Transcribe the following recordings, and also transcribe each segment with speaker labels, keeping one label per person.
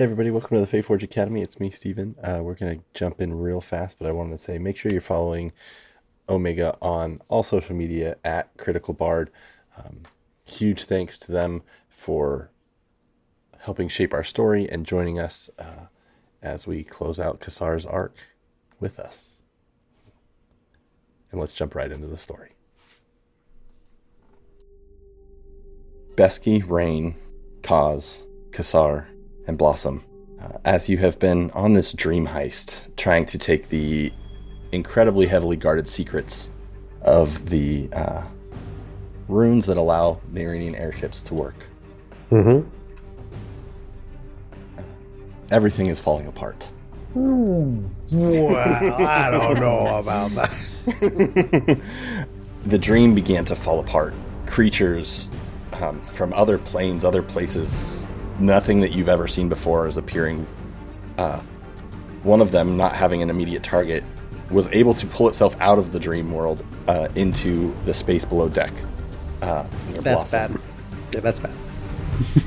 Speaker 1: Hey everybody, welcome to the Faeforge Academy. It's me, Stephen. Uh, we're going to jump in real fast, but I wanted to say make sure you're following Omega on all social media at Critical Bard. Um, huge thanks to them for helping shape our story and joining us uh, as we close out Qassar's arc with us. And let's jump right into the story. Beskey, Rain, Khoz, Qassar, and Blossom, uh, as you have been on this dream heist, trying to take the incredibly heavily guarded secrets of the uh, runes that allow Narinian airships to work.
Speaker 2: Mm-hmm.
Speaker 1: Everything is falling apart.
Speaker 2: Well, I don't know about that.
Speaker 1: the dream began to fall apart. Creatures um, from other planes, other places, nothing that you've ever seen before is appearing. Uh, one of them, not having an immediate target, was able to pull itself out of the dream world uh, into the space below deck. Uh,
Speaker 2: That's
Speaker 1: Blossom.
Speaker 2: bad. Yeah, that's bad.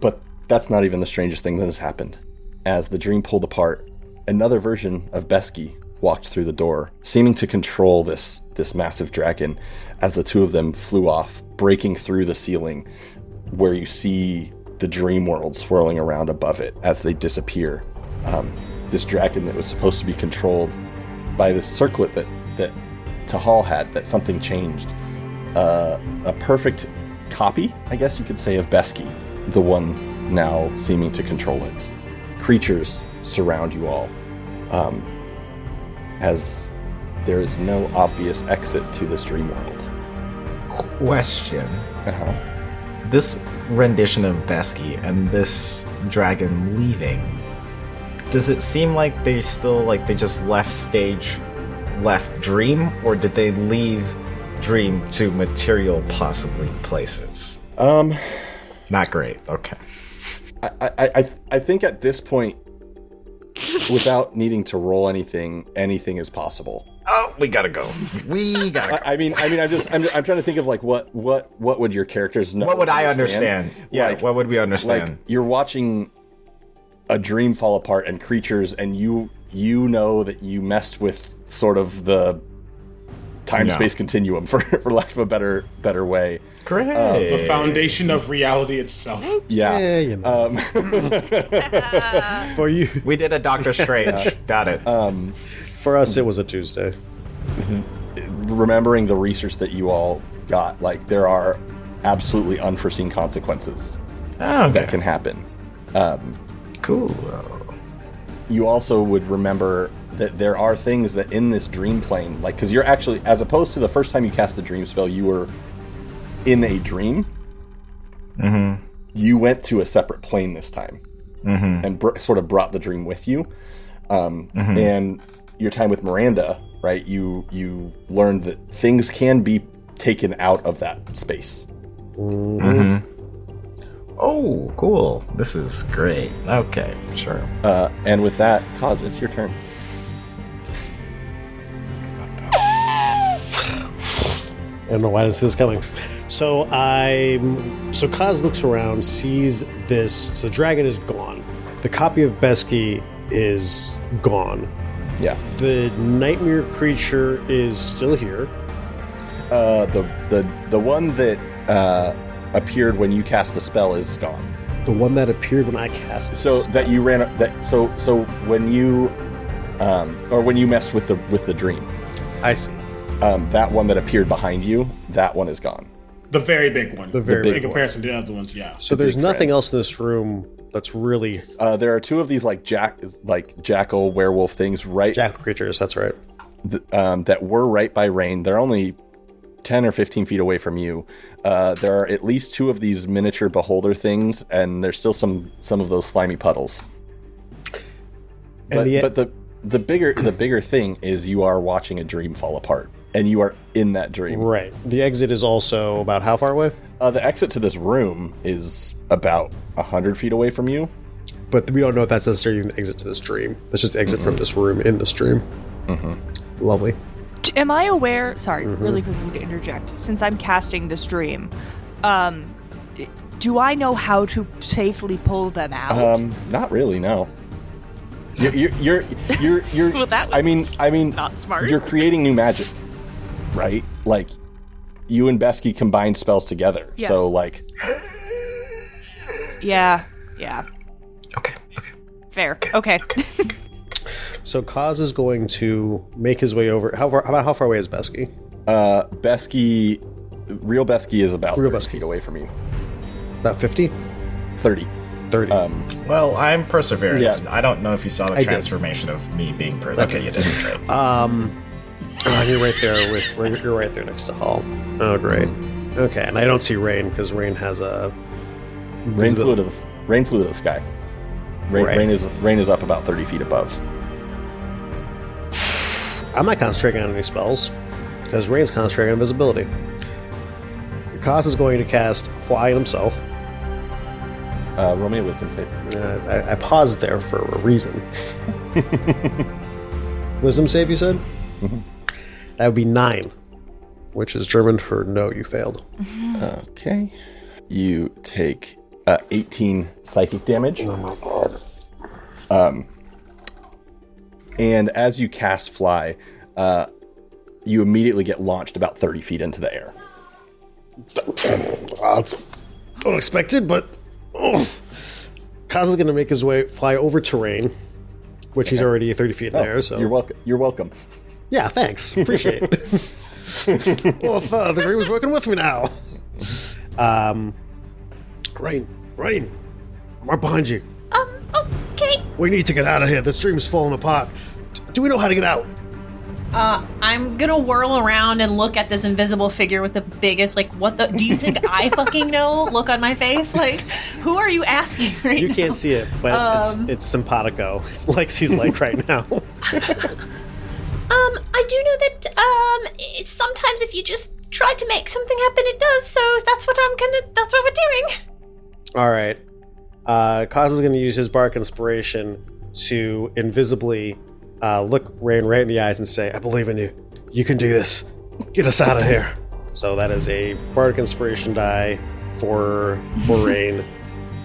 Speaker 1: But that's not even the strangest thing that has happened. As the dream pulled apart, another version of Beskey walked through the door, seeming to control this this massive dragon as the two of them flew off, breaking through the ceiling where you see the dream world swirling around above it as they disappear. Um, this dragon that was supposed to be controlled by this circlet that that Tahal had, that something changed. Uh, a perfect copy, I guess you could say, of Beskey, the one now seeming to control it. Creatures surround you all, um, as there is no obvious exit to this dream world.
Speaker 3: Question.
Speaker 1: Uh-huh.
Speaker 3: This rendition of Beskey and this dragon leaving, does it seem like they still like they just left stage, left Dream, or did they leave Dream to material possibly places?
Speaker 1: Um,
Speaker 3: Not great. Okay.
Speaker 1: I, I, I, I think at this point, without needing to roll anything, anything is possible.
Speaker 3: Oh, we gotta go. We gotta go.
Speaker 1: I, I mean, I mean, I'm just, I'm, I'm trying to think of like what, what, what would your characters know?
Speaker 3: what would I understand? Yeah,
Speaker 1: Like-
Speaker 3: what would we understand?
Speaker 1: Like you're watching a dream fall apart and creatures, and you, you know that you messed with sort of the time
Speaker 3: No.
Speaker 1: space continuum, for, for lack of a better, better way.
Speaker 3: great.
Speaker 4: The foundation of reality itself.
Speaker 1: Yeah.
Speaker 2: Yeah, you know.
Speaker 1: Um,
Speaker 2: for you,
Speaker 3: we did a Doctor Strange. Got it.
Speaker 2: For us, it was a Tuesday.
Speaker 1: remembering the research that you all got, like there are absolutely unforeseen consequences
Speaker 3: oh, okay.
Speaker 1: that can happen.
Speaker 3: cool.
Speaker 1: you also would remember that there are things that in this dream plane, like because you're actually, as opposed to the first time you cast the dream spell, you were in a dream.
Speaker 3: Mm-hmm.
Speaker 1: You went to a separate plane this time,
Speaker 3: Mm-hmm.
Speaker 1: and br- sort of brought the dream with you. Um,
Speaker 3: Mm-hmm.
Speaker 1: And your time with Miranda, right? You you learned that things can be taken out of that space.
Speaker 3: Mm-hmm. Oh, cool. This is great. Okay, sure.
Speaker 1: Uh, and with that, cause it's your turn.
Speaker 2: I don't know why this is coming. So I, so Khoz looks around, sees this. So the dragon is gone. The copy of Beskey is gone.
Speaker 1: Yeah.
Speaker 2: The nightmare creature is still here.
Speaker 1: Uh, the the the one that uh, appeared when you cast the spell is gone.
Speaker 2: The one that appeared when I cast this.
Speaker 1: So that you ran that so so when you um, or when you messed with the with the dream,
Speaker 2: I see.
Speaker 1: um, that one that appeared behind you, that one is gone.
Speaker 4: The very big one.
Speaker 2: The very
Speaker 1: big
Speaker 2: big
Speaker 4: in comparison to the other ones, yeah.
Speaker 2: So there's nothing
Speaker 1: friend.
Speaker 2: else in this room that's really
Speaker 1: Uh, there are two of these like jack like jackal werewolf things right
Speaker 2: jackal creatures. That's right.
Speaker 1: th- um, that were right by Rain. They're only 10 or 15 feet away from you. Uh, there are at least two of these miniature beholder things, and there's still some some of those slimy puddles. But,
Speaker 2: the-
Speaker 1: but the the bigger the bigger thing is you are watching a dream fall apart, and you are in that dream.
Speaker 2: Right. The exit is also about how far away?
Speaker 1: Uh, the exit to this room is about hundred feet away from you.
Speaker 2: But we don't know if that's necessarily an exit to this dream. That's just the exit from this room in this dream. Lovely.
Speaker 5: Am I aware? Sorry, really quickly to interject. Since I'm casting this dream, um, Do I know how to safely pull them out?
Speaker 1: Um, not really. No. You're you're you're you're. you're
Speaker 5: Well, that
Speaker 1: I mean, I mean,
Speaker 5: not smart.
Speaker 1: You're creating new magic, right? Like you and Beskey combine spells together.
Speaker 5: Yeah.
Speaker 1: So like,
Speaker 5: yeah, yeah.
Speaker 3: Okay, okay.
Speaker 5: Fair. Okay.
Speaker 2: So Khoz is going to make his way over. How far? About how far away is Beskey?
Speaker 1: uh, Beskey, real Beskey is about
Speaker 2: Real
Speaker 1: 30
Speaker 2: Beskey.
Speaker 1: feet away from you.
Speaker 2: About 50?
Speaker 1: Thirty.
Speaker 2: 30.
Speaker 1: Um,
Speaker 3: Well, I'm perseverance.
Speaker 1: Yeah.
Speaker 3: I don't know if you saw the
Speaker 2: did.
Speaker 3: transformation of me being per. Okay, you didn't. Right.
Speaker 2: Um, oh, you're right there with you're right there next to Tahal. Oh, great. Okay, and I don't see Rain because Rain has a
Speaker 1: rain flew to the rain flew to the sky. Rain,
Speaker 2: Right.
Speaker 1: rain is rain is up about thirty feet above.
Speaker 2: I'm not concentrating on any spells because Rain's concentrating on invisibility. Khoz is going to cast Fly himself.
Speaker 1: Uh, roll me a wisdom save.
Speaker 2: Uh, I, I paused there for a reason. Wisdom save, you said? That would be nine, which is German for no, you failed.
Speaker 1: Okay. You take uh, 18 psychic damage.
Speaker 2: Oh my god.
Speaker 1: Um, And as you cast fly, uh, you immediately get launched about 30 feet into the air.
Speaker 2: That's unexpected, but oh. Khoz is going to make his way, fly over terrain, Rain, which he's already 30 feet in the air. So
Speaker 1: You're welcome. You're welcome.
Speaker 2: Yeah, thanks, appreciate it. well, if, uh, the dream is working with me now. Um, Rain, Rain, I'm right behind you.
Speaker 6: Um, okay.
Speaker 2: We need to get out of here. This dream's falling apart. D- Do we know how to get out?
Speaker 6: Uh, I'm gonna whirl around and look at this invisible figure with the biggest, like, what the? Do you think I fucking know? Look on my face. Like, who are you asking right
Speaker 2: You
Speaker 6: now?
Speaker 2: can't see it, but
Speaker 6: Um.
Speaker 2: it's it's simpatico. It's Lexi's like right now.
Speaker 6: Um, I do know that um, sometimes if you just try to make something happen, it does. So that's what I'm gonna. That's what we're doing.
Speaker 2: All right. Uh, Khoz is going to use his bardic inspiration to invisibly uh, look Rain right in the eyes and say, "I believe in you. You can do this. Get us out of here." So that is a bardic inspiration die for for Rain.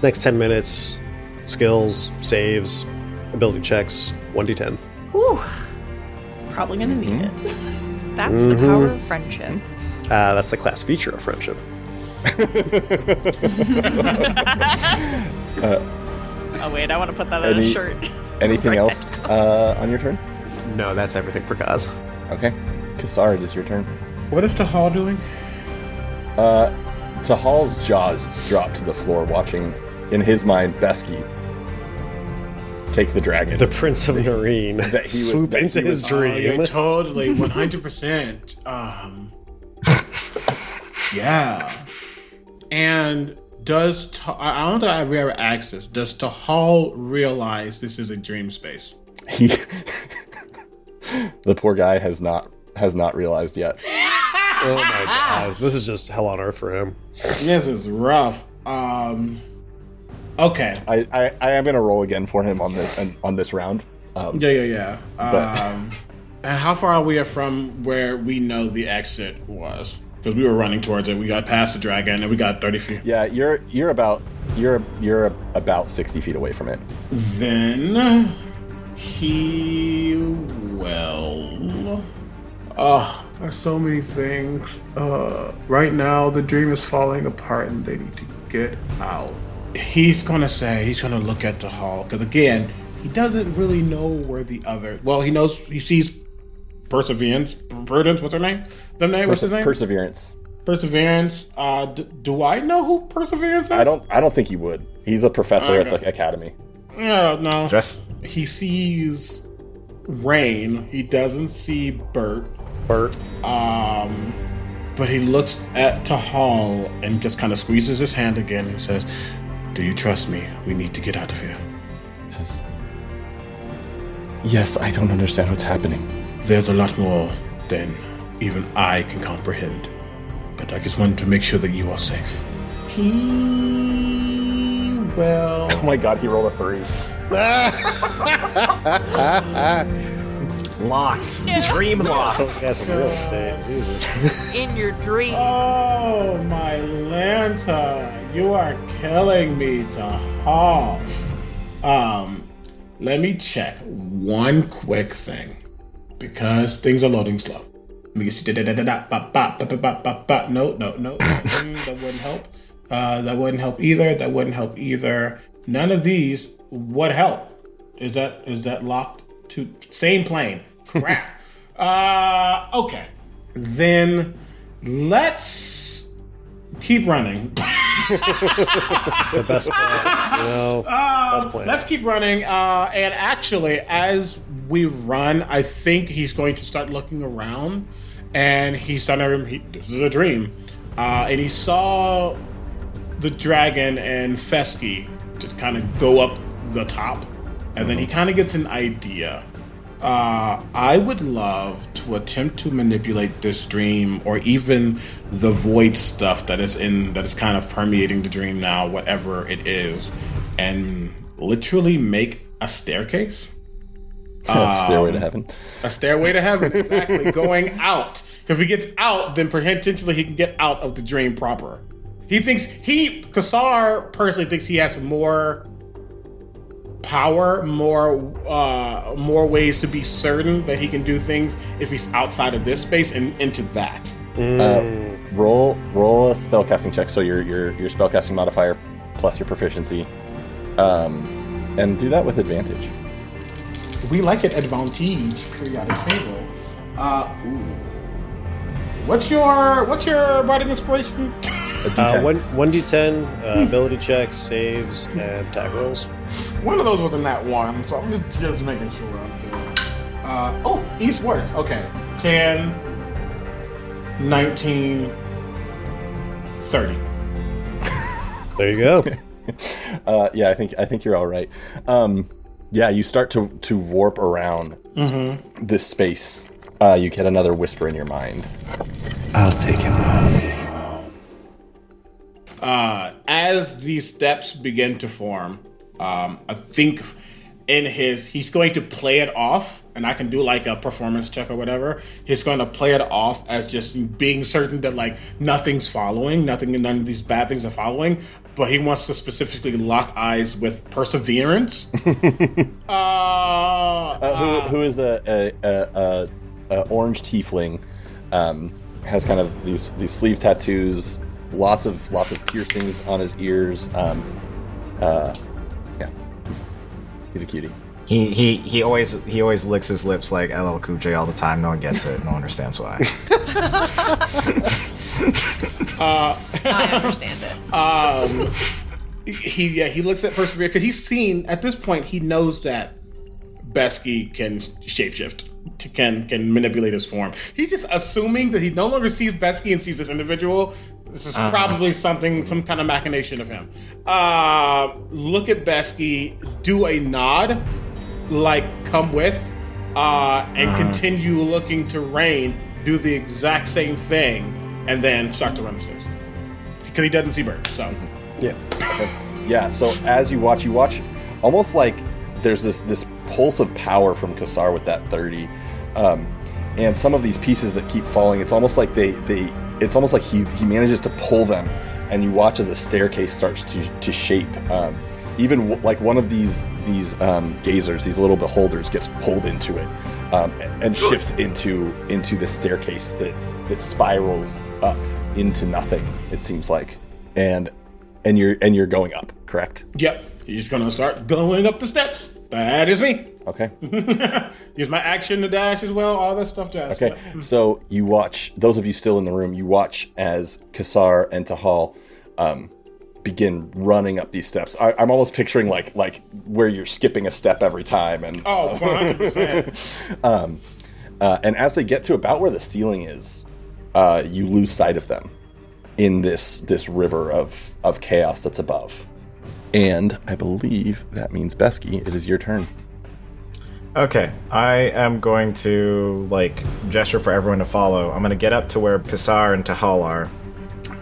Speaker 2: Next ten minutes, skills, saves, ability checks, one d10.
Speaker 6: Whew. Probably gonna need it.
Speaker 5: That's the power of friendship.
Speaker 2: Uh, that's the class feature of friendship.
Speaker 5: Oh wait, I want to put that on
Speaker 1: Any-
Speaker 5: a shirt.
Speaker 1: Anything else uh, on your turn?
Speaker 2: No, that's everything for Khoz.
Speaker 1: Okay. Qassar, it is your turn.
Speaker 4: What is the hall doing?
Speaker 1: Uh, Tahal's jaws drop to the floor, watching, in his mind, Beskey take the dragon.
Speaker 2: The Prince of Noreen
Speaker 1: That he was-
Speaker 2: swoop
Speaker 1: that
Speaker 2: into
Speaker 1: he
Speaker 2: his
Speaker 1: was-
Speaker 4: Oh,
Speaker 2: dream.
Speaker 4: yeah, totally, one hundred percent. Um, yeah. And does Ta- I I don't think I've ever asked this. Does Tahal realize this is a dream space?
Speaker 1: he, the poor guy has not has not realized yet.
Speaker 2: Oh my god, this is just hell on earth for him.
Speaker 4: This is rough. Um, okay.
Speaker 1: I, I, I am gonna roll again for him on this on this round. Um,
Speaker 4: Yeah, yeah, yeah. Um, and how far are we from where we know the exit was? Because we were running towards it. We got past the dragon, and we got thirty feet.
Speaker 1: yeah, you're you're about you're you're about sixty feet away from it.
Speaker 4: Then he will. Oh, there's so many things. Uh, right now, the dream is falling apart, and they need to get out. He's gonna say he's gonna look at the hall because again, he doesn't really know where the other. Well, he knows he sees Perseverance, Prudence. What's her name? The name? What's his name?
Speaker 1: Perseverance.
Speaker 4: Perseverance. Uh, d- do I know who Perseverance is?
Speaker 1: I don't I don't think he would. He's a professor at the academy.
Speaker 4: No, no.
Speaker 3: Just
Speaker 4: he sees Rain. He doesn't see Bert.
Speaker 2: Bert,
Speaker 4: Um, but he looks at Tahal and just kind of squeezes his hand again and says, "Do you trust me? We need to get out of here."
Speaker 1: Says, yes, I don't understand what's happening.
Speaker 4: There's a lot more than even I can comprehend. But I just wanted to make sure that you are safe. He will.
Speaker 1: Oh my god, he rolled a three.
Speaker 3: locked. Dream locked.
Speaker 2: got some real estate. Jesus.
Speaker 5: In your dream.
Speaker 4: Oh, my lantern! You are killing me, Tahal. Um, let me check one quick thing because things are loading slow. Let me see. da- da- da- da- ba- ba- ba- ba- ba- ba- ba. No, no, no. Mm, that wouldn't help. Uh, that wouldn't help either. That wouldn't help either. None of these would help. Is that is that locked to same plane? Crap. uh, okay. Then let's keep running.
Speaker 2: The best plan. You know, best plan.
Speaker 4: Let's keep running. Uh, and actually, as we run, I think he's going to start looking around, and he's starting to remember he, this is a dream. Uh, and he saw the dragon and Beskey just kind of go up the top, and then he kind of gets an idea. Uh, I would love to attempt to manipulate this dream, or even the void stuff that is in that is kind of permeating the dream now, whatever it is, and literally make a staircase, A
Speaker 1: Stairway to heaven.
Speaker 4: a stairway to heaven, exactly, going out. If he gets out, then potentially he can get out of the dream proper. He thinks he Qassar personally thinks he has more power, more uh, more ways to be certain that he can do things if he's outside of this space and into that.
Speaker 1: Roll roll a spellcasting check. So your your your spellcasting modifier plus your proficiency, um, and do that with advantage.
Speaker 4: We like it advantage periodic table. Uh, ooh. What's your what's your bardic inspiration?
Speaker 1: A D10.
Speaker 2: Uh, one one d10 uh, ability checks, saves, and attack rolls.
Speaker 4: One of those was in that one, so I'm just, just making sure I'm good. Uh, oh, East worked. Okay. 10, 19, 30.
Speaker 2: There you go.
Speaker 1: Uh, yeah, I think I think you're all right. Um, yeah, you start to to warp around this space. Uh, you get another whisper in your mind.
Speaker 7: I'll take him home.
Speaker 4: Uh, as these steps begin to form, um, I think in his, he's going to play it off, and I can do like a performance check or whatever. He's going to play it off as just being certain that like nothing's following, nothing, none of these bad things are following. But he wants to specifically lock eyes with perseverance. uh,
Speaker 1: Uh, who, who is a, a, a, a, a orange tiefling? Um, has kind of these these sleeve tattoos, lots of lots of piercings on his ears. Um, uh, yeah, he's, he's a cutie.
Speaker 3: He he he always he always licks his lips like LL Cool J all the time. No one gets it. No one understands why.
Speaker 6: I understand it.
Speaker 4: he yeah he looks at persevere because he's seen at this point he knows that Beskey can shapeshift to, can can manipulate his form. He's just assuming that he no longer sees Beskey and sees this individual. This is probably something some kind of machination of him. Uh, look at Beskey, do a nod, like come with, uh, and continue looking to Rain. Do the exact same thing, and then start to run upstairs because he doesn't see Bird. So.
Speaker 2: Yeah.
Speaker 1: Yeah, so as you watch, you watch almost like there's this this pulse of power from Qassar with that 30. Um, and some of these pieces that keep falling, it's almost like they they it's almost like he he manages to pull them and you watch as the staircase starts to to shape um, even w- like one of these these um, gazers, these little beholders, gets pulled into it um, and shifts into into the staircase that that spirals up into nothing. It seems like, and and you're and you're going up, correct?
Speaker 4: Yep. He's gonna start going up the steps. That is me.
Speaker 1: Okay.
Speaker 4: Use my action to dash as well. All that stuff, Jazz.
Speaker 1: Okay. So you watch those of you still in the room. You watch as Qassar and Tahal um, begin running up these steps. I, I'm almost picturing like like where you're skipping a step every time, and
Speaker 4: Oh, 100%.
Speaker 1: uh, and as they get to about where the ceiling is, uh, you lose sight of them in this this river of of chaos that's above. And I believe that means Beskey. It is your turn.
Speaker 3: Okay, I am going to like gesture for everyone to follow. I'm going to get up to where Qassar and Tahal are,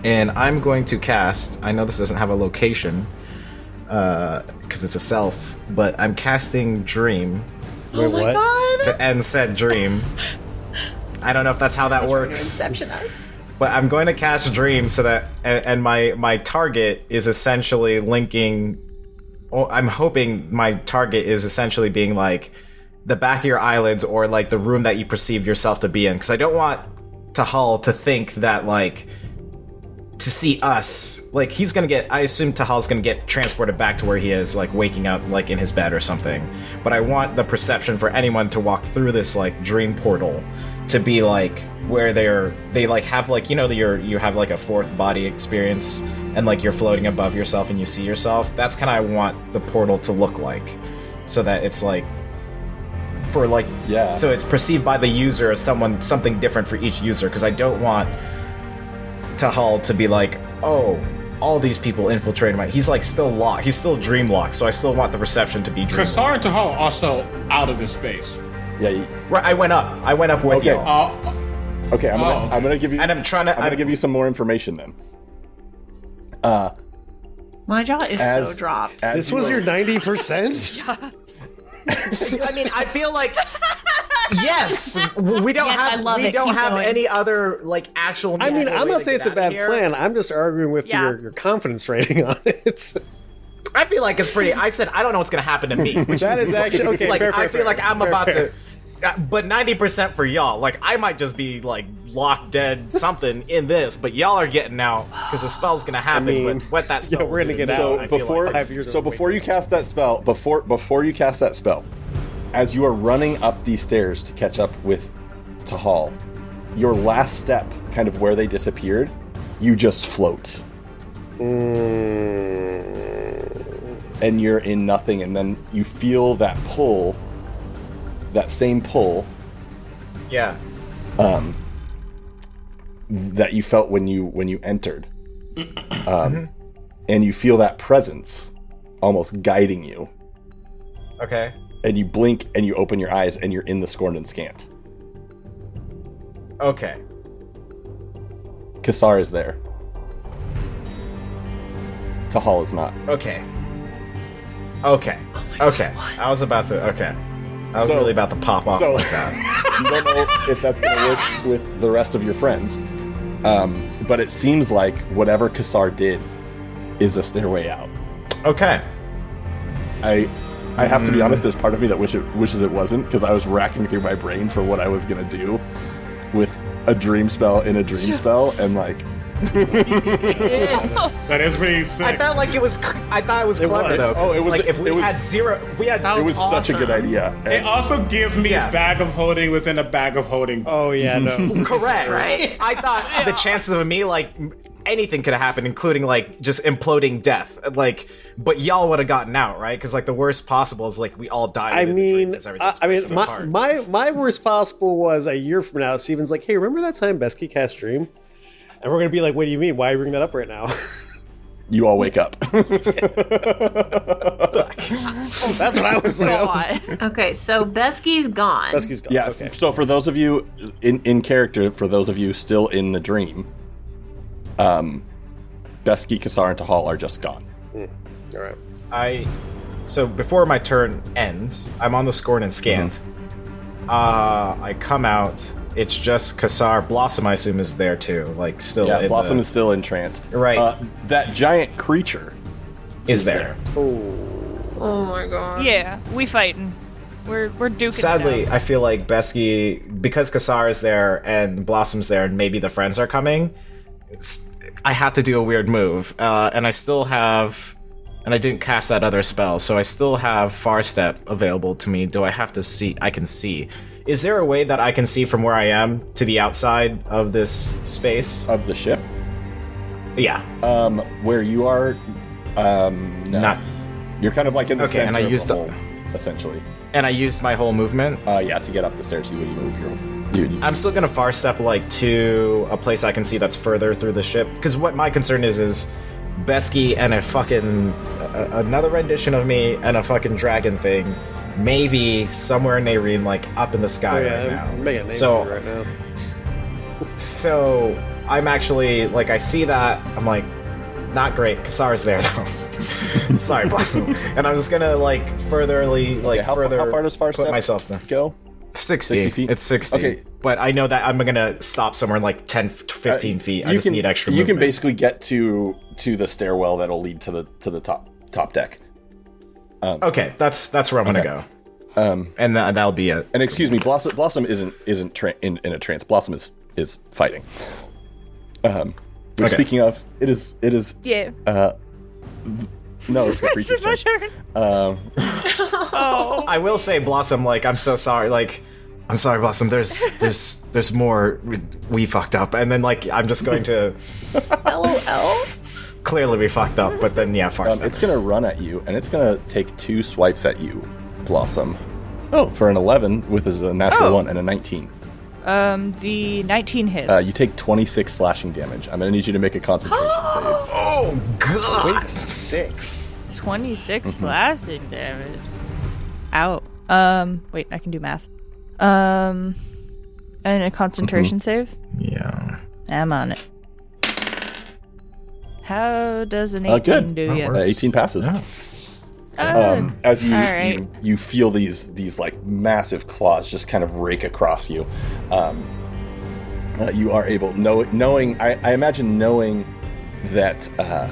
Speaker 3: and I'm going to cast. I know this doesn't have a location uh, because it's a self, but I'm casting Dream
Speaker 6: oh my
Speaker 2: what?
Speaker 6: god.
Speaker 3: to end said dream. I don't know if that's how that works.
Speaker 6: Inception us.
Speaker 3: but I'm going to cast Dream so that and, and my my target is essentially linking. Well, I'm hoping my target is essentially being like the back of your eyelids or like the room that you perceive yourself to be in because I don't want Tahal to think that like to see us like he's gonna get i assume tahal's gonna get transported back to where he is like waking up like in his bed or something. But i want the perception for anyone to walk through this like dream portal to be like where they're they like have like you know you're you have like a fourth body experience and like you're floating above yourself and you see yourself. That's kind of i want the portal to look like so that it's like for like
Speaker 1: Yeah.
Speaker 3: so it's perceived by the user as someone something different for each user because i don't want Tahal to be like, oh, all these people infiltrated my. He's like still locked. He's still dream locked. So I still want the reception to be dream. locked.
Speaker 4: Qassar and Tahal are also out of this space.
Speaker 1: Yeah. You,
Speaker 3: Right, I went up. I went up with
Speaker 1: Okay.
Speaker 3: y'all,
Speaker 4: Uh,
Speaker 1: okay. I'm gonna
Speaker 4: Oh.
Speaker 1: I'm gonna give you
Speaker 3: and I'm trying to.
Speaker 1: I'm gonna give you some more information then. Uh,
Speaker 6: My jaw is
Speaker 1: as
Speaker 6: so dropped.
Speaker 2: This
Speaker 1: you
Speaker 2: was
Speaker 1: are-
Speaker 2: your ninety percent.
Speaker 3: I mean, I feel like. Yes, we don't
Speaker 6: Yes, I
Speaker 3: have.
Speaker 6: love
Speaker 3: we
Speaker 6: it.
Speaker 3: don't
Speaker 6: Keep
Speaker 3: have
Speaker 6: going.
Speaker 3: any other like actual.
Speaker 2: I mean, I'm
Speaker 3: way
Speaker 2: not
Speaker 3: to
Speaker 2: saying it's a bad
Speaker 3: here.
Speaker 2: plan. I'm just arguing with
Speaker 5: Yeah.
Speaker 2: your, your confidence rating on it.
Speaker 3: I feel like it's pretty. I said I don't know what's gonna happen to me, which
Speaker 2: That is actually- okay,
Speaker 3: Like
Speaker 2: fair,
Speaker 3: I feel
Speaker 2: fair.
Speaker 3: like I'm
Speaker 2: Fair,
Speaker 3: about
Speaker 2: fair.
Speaker 3: to. Uh, But ninety percent for y'all. Like I might just be like locked dead something in this, but y'all are getting out because the spell's gonna happen.
Speaker 2: mean,
Speaker 3: but what that spell
Speaker 2: yeah, we're gonna get
Speaker 3: is-
Speaker 2: out.
Speaker 1: so before
Speaker 3: like
Speaker 2: five years
Speaker 1: so before you cast that spell before before you cast that spell as you are running up these stairs to catch up with Tahal your last step kind of where they disappeared you just float and you're in nothing and then you feel that pull that same pull
Speaker 3: yeah.
Speaker 1: Um, that you felt when you when you entered um, and you feel that presence almost guiding you
Speaker 3: Okay.
Speaker 1: and you blink and you open your eyes and you're in the scorned and scant.
Speaker 3: Okay.
Speaker 1: Qassar is there. Tahal is not.
Speaker 3: Okay. Okay. okay. I was about to. Okay. I was
Speaker 1: So-
Speaker 3: really about to pop off
Speaker 1: so-
Speaker 3: like that.
Speaker 1: You don't know if that's going to work with the rest of your friends. Um, but it seems like whatever Qassar did is a stairway out.
Speaker 3: Okay.
Speaker 1: I I have to be honest, there's part of me that wish it, wishes it wasn't because I was racking through my brain for what I was going to do with a dream spell in a dream spell and like
Speaker 4: that is pretty
Speaker 3: I felt like it was. I thought it was clever
Speaker 2: was.
Speaker 3: though. 'cause
Speaker 1: Oh, it
Speaker 3: it's
Speaker 1: was-
Speaker 3: like if we
Speaker 1: it was-
Speaker 3: had zero, if we had.
Speaker 1: it was such a good
Speaker 6: awesome.
Speaker 1: idea.
Speaker 4: It
Speaker 1: And-
Speaker 4: also gives me
Speaker 3: Yeah.
Speaker 4: a bag of holding within a bag of holding.
Speaker 2: oh yeah, no.
Speaker 3: Correct.
Speaker 6: Right.
Speaker 3: I thought the chances of me like anything could have happened, including like just imploding death. Like, but y'all would have gotten out, right? Because like the worst possible is like we all died.
Speaker 2: I
Speaker 3: in the dream
Speaker 2: mean,
Speaker 3: 'cause
Speaker 2: I,
Speaker 3: everything's
Speaker 2: I mean, my,
Speaker 3: apart.
Speaker 2: my my worst possible was a year from now. Stephen's like, "Hey, remember that time Beskey cast Dream?" And we're gonna be like, "What do you mean? Why are you bringing that up right now?"
Speaker 1: you all wake up.
Speaker 2: That's what I was like. I was-
Speaker 6: Okay, so Beskey's gone.
Speaker 2: Beskey's gone.
Speaker 1: yeah.
Speaker 2: Okay.
Speaker 1: So for those of you in in character, for those of you still in the dream, um, Beskey, Qassar, and Tahal are just gone.
Speaker 2: All right.
Speaker 3: I so before my turn ends, I'm on the scorn and scant.
Speaker 1: Mm-hmm.
Speaker 3: Uh, I come out. It's just Qassar. Blossom, I assume, is there too. Like still.
Speaker 1: Yeah,
Speaker 3: in
Speaker 1: Blossom
Speaker 3: the,
Speaker 1: is still entranced.
Speaker 3: Right.
Speaker 1: Uh, that giant creature
Speaker 3: is there.
Speaker 6: oh my god.
Speaker 5: Yeah, we fighting. We're we're duking.
Speaker 3: Sadly,
Speaker 5: out.
Speaker 3: I feel like Beskey, because Qassar is there and Blossom's there, and maybe the friends are coming. It's I have to do a weird move, uh, and I still have, and I didn't cast that other spell, so I still have Far Step available to me. Do I have to see? I can see. Is there a way that I can see from where I am to the outside of this space?
Speaker 1: of the ship,
Speaker 3: Yeah,
Speaker 1: um, where you are. Um, no.
Speaker 3: not.
Speaker 1: You're kind of like in the
Speaker 3: Okay,
Speaker 1: center
Speaker 3: and I
Speaker 1: of
Speaker 3: used
Speaker 1: the hole, essentially.
Speaker 3: And I used my whole movement.
Speaker 1: Uh, yeah, to get up the stairs, you would move your. Dude,
Speaker 3: I'm still gonna far step like to a place I can see that's further through the ship. Because what my concern is is Beskey and a fucking another rendition of me and a fucking dragon thing, maybe somewhere in Nairene, like up in the sky
Speaker 2: Oh, yeah,
Speaker 3: right now.
Speaker 2: I'm making a name
Speaker 3: So-
Speaker 2: right now.
Speaker 3: So I'm actually like I see that I'm like not great. Qassar's there though. Sorry, Blossom. And I'm just gonna like furtherly like
Speaker 1: Yeah, how,
Speaker 3: further
Speaker 1: how far does far
Speaker 3: put myself there.
Speaker 1: go?
Speaker 3: 60.
Speaker 1: 60 feet?
Speaker 3: It's 60.
Speaker 1: Okay.
Speaker 3: But I know that I'm going to stop somewhere like 10 to uh, 15 feet. I
Speaker 1: you
Speaker 3: just
Speaker 1: can,
Speaker 3: need extra
Speaker 1: You can basically get to to the stairwell that'll lead to the to the top top deck.
Speaker 3: Okay, that's that's where I'm going to go.
Speaker 1: Um,
Speaker 3: And tha- that'll be it.
Speaker 1: and excuse me, Blossom Blossom isn't isn't tra- in in a trance. Blossom is is fighting. Um, which
Speaker 3: Okay.
Speaker 1: speaking of, it is it is
Speaker 5: Yeah.
Speaker 1: no, it's the creature's
Speaker 5: my
Speaker 1: turn.
Speaker 5: turn.
Speaker 1: Um,
Speaker 5: Oh.
Speaker 3: I will say Blossom like I'm so sorry like I'm sorry Blossom there's there's there's more we, we fucked up and then like I'm just going to
Speaker 6: LOL.
Speaker 3: Clearly we fucked up but then yeah far
Speaker 1: um, it's gonna run at you, and it's gonna take two swipes at you, Blossom. Oh, for an eleven with a natural
Speaker 5: Oh.
Speaker 1: one and a nineteen.
Speaker 5: Um, the 19 hits.
Speaker 1: Uh, you take twenty six slashing damage. I'm gonna need you to make a concentration save.
Speaker 3: Oh god. Six.
Speaker 5: 26
Speaker 1: Mm-hmm.
Speaker 5: slashing damage. Ow. Um, wait, I can do math. Um, and a concentration save.
Speaker 3: Yeah.
Speaker 5: I'm on it. How does an 18
Speaker 1: Uh, good.
Speaker 5: do
Speaker 3: That
Speaker 5: you?
Speaker 1: Uh, eighteen passes.
Speaker 3: Yeah.
Speaker 1: um, as you,
Speaker 5: all right.
Speaker 1: you you feel these these like massive claws just kind of rake across you. Um, uh, you are able know, knowing I, I imagine knowing that uh,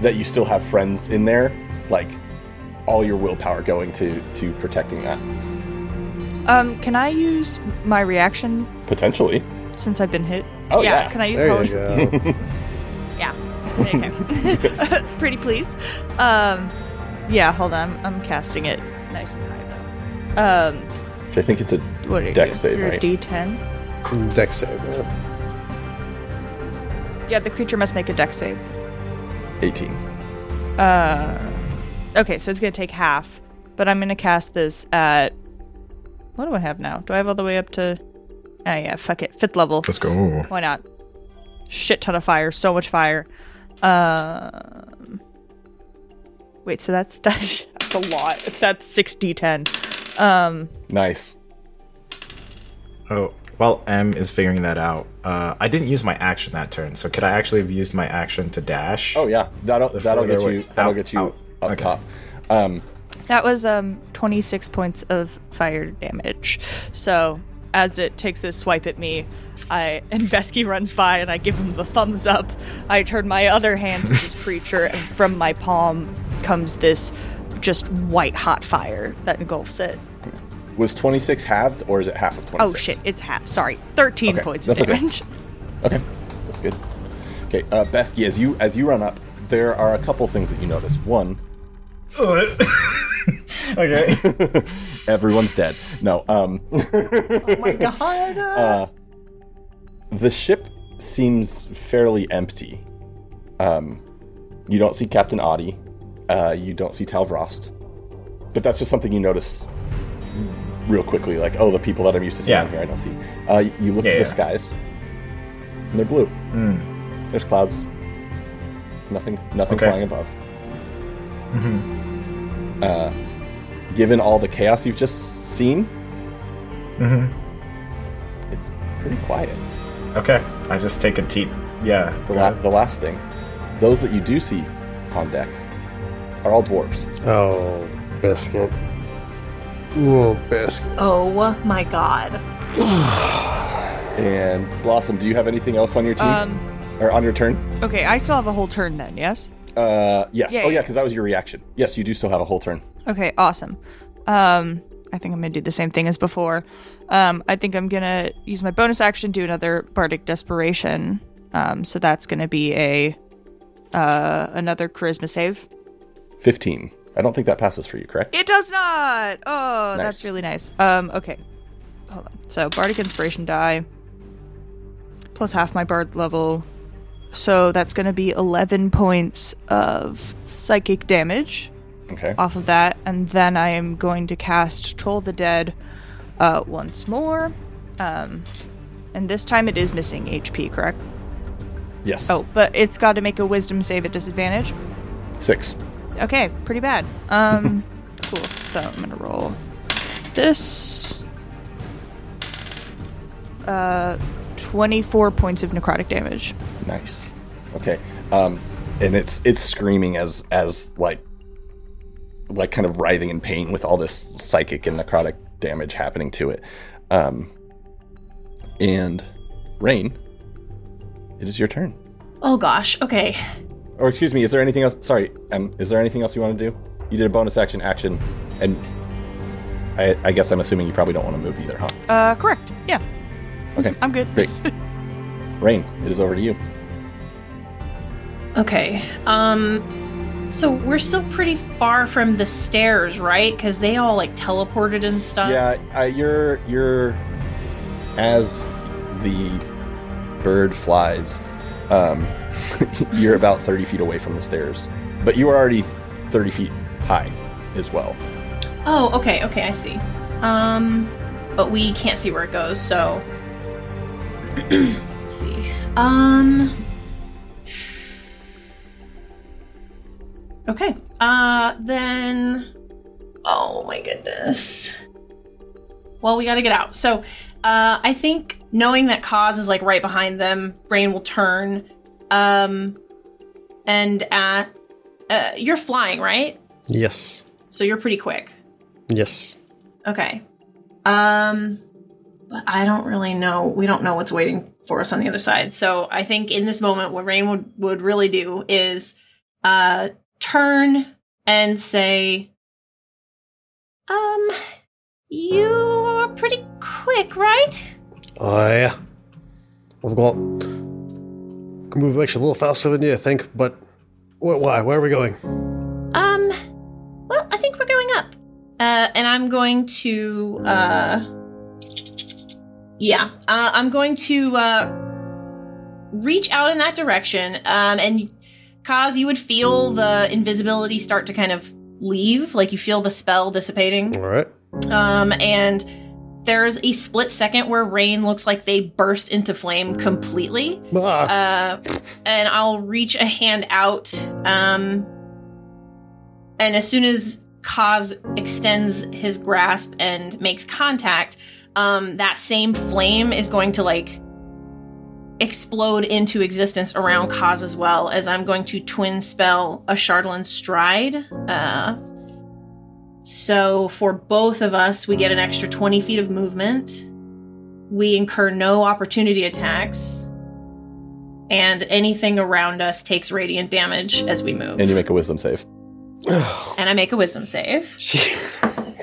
Speaker 1: that you still have friends in there, like all your willpower going to to protecting that
Speaker 5: Um, can I use my reaction
Speaker 1: potentially.
Speaker 5: since I've been hit?
Speaker 1: Oh, yeah.
Speaker 5: Can I use
Speaker 2: There
Speaker 5: hellish?
Speaker 2: you go.
Speaker 5: Yeah. Okay. Pretty please. Um, yeah. Hold on. I'm casting it nice and high though. Um,
Speaker 1: Which I think it's a
Speaker 5: what are
Speaker 1: Dex
Speaker 5: you?
Speaker 1: save,
Speaker 5: You're a
Speaker 1: right?
Speaker 5: D10.
Speaker 2: Dex save. Yeah.
Speaker 5: Yeah, the creature must make a dex save.
Speaker 1: eighteen.
Speaker 5: Uh, okay, so it's gonna take half, but I'm gonna cast this at. What do I have now? Do I have all the way up to? Oh yeah, fuck it, fifth level.
Speaker 3: Let's go.
Speaker 5: Why not? Shit ton of fire, so much fire. Um, wait, so that's that's that's a lot. That's six d10. Um,
Speaker 1: Nice.
Speaker 3: Oh, well, M is figuring that out. Uh, I didn't use my action that turn, so could I actually have used my action to dash?
Speaker 1: Oh yeah, that'll that'll get you that'll
Speaker 3: out,
Speaker 1: get you
Speaker 3: out.
Speaker 1: up
Speaker 3: Okay.
Speaker 1: top. Um,
Speaker 5: that was um 26 points of fire damage. So as it takes this swipe at me, I and Beskey runs by and I give him the thumbs up. I turn my other hand to this creature, and from my palm comes this just white hot fire that engulfs it.
Speaker 1: was twenty six halved or is it half of twenty
Speaker 5: Oh
Speaker 1: six?
Speaker 5: shit, it's half. Sorry, 13
Speaker 1: Okay,
Speaker 5: points of
Speaker 1: that's okay.
Speaker 5: damage.
Speaker 1: Okay, that's good. Okay, uh, Beskey, as you as you run up, there are a couple things that you notice. One,
Speaker 3: okay.
Speaker 1: Everyone's dead. No, um,
Speaker 5: Oh my god.
Speaker 1: the ship seems fairly empty. Um, you don't see Captain Audi. Uh, you don't see Talvrost. But that's just something you notice real quickly. Like, oh, the people that I'm used to seeing
Speaker 3: Yeah.
Speaker 1: here, I don't see. Uh, you look
Speaker 3: Yeah,
Speaker 1: to the
Speaker 3: yeah.
Speaker 1: skies, and they're blue. There's clouds. Nothing, nothing
Speaker 3: Okay.
Speaker 1: flying above. Uh, given all the chaos you've just seen,
Speaker 3: Mhm.
Speaker 1: it's pretty quiet.
Speaker 3: Okay. I just take a deep. Yeah.
Speaker 1: The, la- the last thing, those that you do see on deck are all dwarves.
Speaker 2: Oh, biscuit. Oh, biscuit.
Speaker 6: Oh my god.
Speaker 1: And Blossom, do you have anything else on your team
Speaker 5: Um,
Speaker 1: or on your turn?
Speaker 5: okay, I still have a whole turn then, yes?
Speaker 1: Uh, yes.
Speaker 5: Yeah,
Speaker 1: oh yeah,
Speaker 5: yeah.
Speaker 1: because that was your reaction. Yes, you do still have a whole turn.
Speaker 5: Okay, awesome. Um, I think I'm gonna do the same thing as before. Um, I think I'm gonna use my bonus action, do another bardic desperation. Um, so that's gonna be a uh another charisma save.
Speaker 1: Fifteen. I don't think that passes for you, correct?
Speaker 5: It does not. Oh,
Speaker 1: Nice.
Speaker 5: that's really nice. Um, okay, hold on. So bardic inspiration die plus half my bard level. So that's gonna be 11 points of psychic damage.
Speaker 1: Okay.
Speaker 5: off of that, and then I am going to cast Toll the Dead uh, once more. Um, and this time it is missing HP, correct?
Speaker 1: Yes.
Speaker 5: Oh, but it's got to make a Wisdom save at disadvantage.
Speaker 1: Six.
Speaker 5: Okay, pretty bad. Um, cool. So I'm gonna roll this. Uh, 24 points of necrotic damage.
Speaker 1: Nice. Okay. Um, and it's it's screaming as as like like kind of writhing in pain with all this psychic and necrotic damage happening to it. Um, and Rain, it is your turn.
Speaker 6: Oh gosh. Okay.
Speaker 1: Or excuse me, is there anything else? Sorry, um, is there anything else you want to do? You did a bonus action action, and I, I guess I'm assuming you probably don't want to move either, huh?
Speaker 5: Uh, correct. Yeah,
Speaker 1: Okay,
Speaker 5: I'm good.
Speaker 1: great. Rain, it is over to you.
Speaker 6: Okay. Um so we're still pretty far from the stairs, right? Cuz they all like teleported and stuff.
Speaker 1: Yeah, uh, you're you're as the bird flies. Um, you're about thirty feet away from the stairs, but you are already thirty feet high as well.
Speaker 6: Oh, okay. Okay, I see. Um but we can't see where it goes, so let's see. Um Okay. Uh then Oh my goodness. Well, we got to get out. So, uh I think knowing that Khoz is like right behind them, Rain will turn um and at uh you're flying, right?
Speaker 2: Yes.
Speaker 6: So you're pretty quick.
Speaker 2: Yes.
Speaker 6: Okay. Um but I don't really know. We don't know what's waiting for us on the other side. So I think in this moment what Rain would would really do is uh turn and say um you're pretty quick, right?
Speaker 2: Oh, yeah. I've got. Can move actually a little faster than you, I think, but. Wh- Why? Where are we going?
Speaker 6: Um well, I think we're going up. Uh and I'm going to uh yeah, uh, I'm going to uh reach out in that direction. Um and cause you would feel the invisibility start to kind of leave, like you feel the spell dissipating.
Speaker 2: All right.
Speaker 6: Um and there's a split second where rain looks like they burst into flame completely.
Speaker 2: Ah,
Speaker 6: Uh, and I'll reach a hand out. Um, and as soon as Khoz extends his grasp and makes contact, um, that same flame is going to like explode into existence around Khoz as well. As I'm going to twin spell a Shardlin Stride. Uh, so for both of us, we get an extra 20 feet of movement. We incur no opportunity attacks and anything around us takes radiant damage as we move.
Speaker 1: And you make a wisdom save.
Speaker 6: And I make a wisdom save.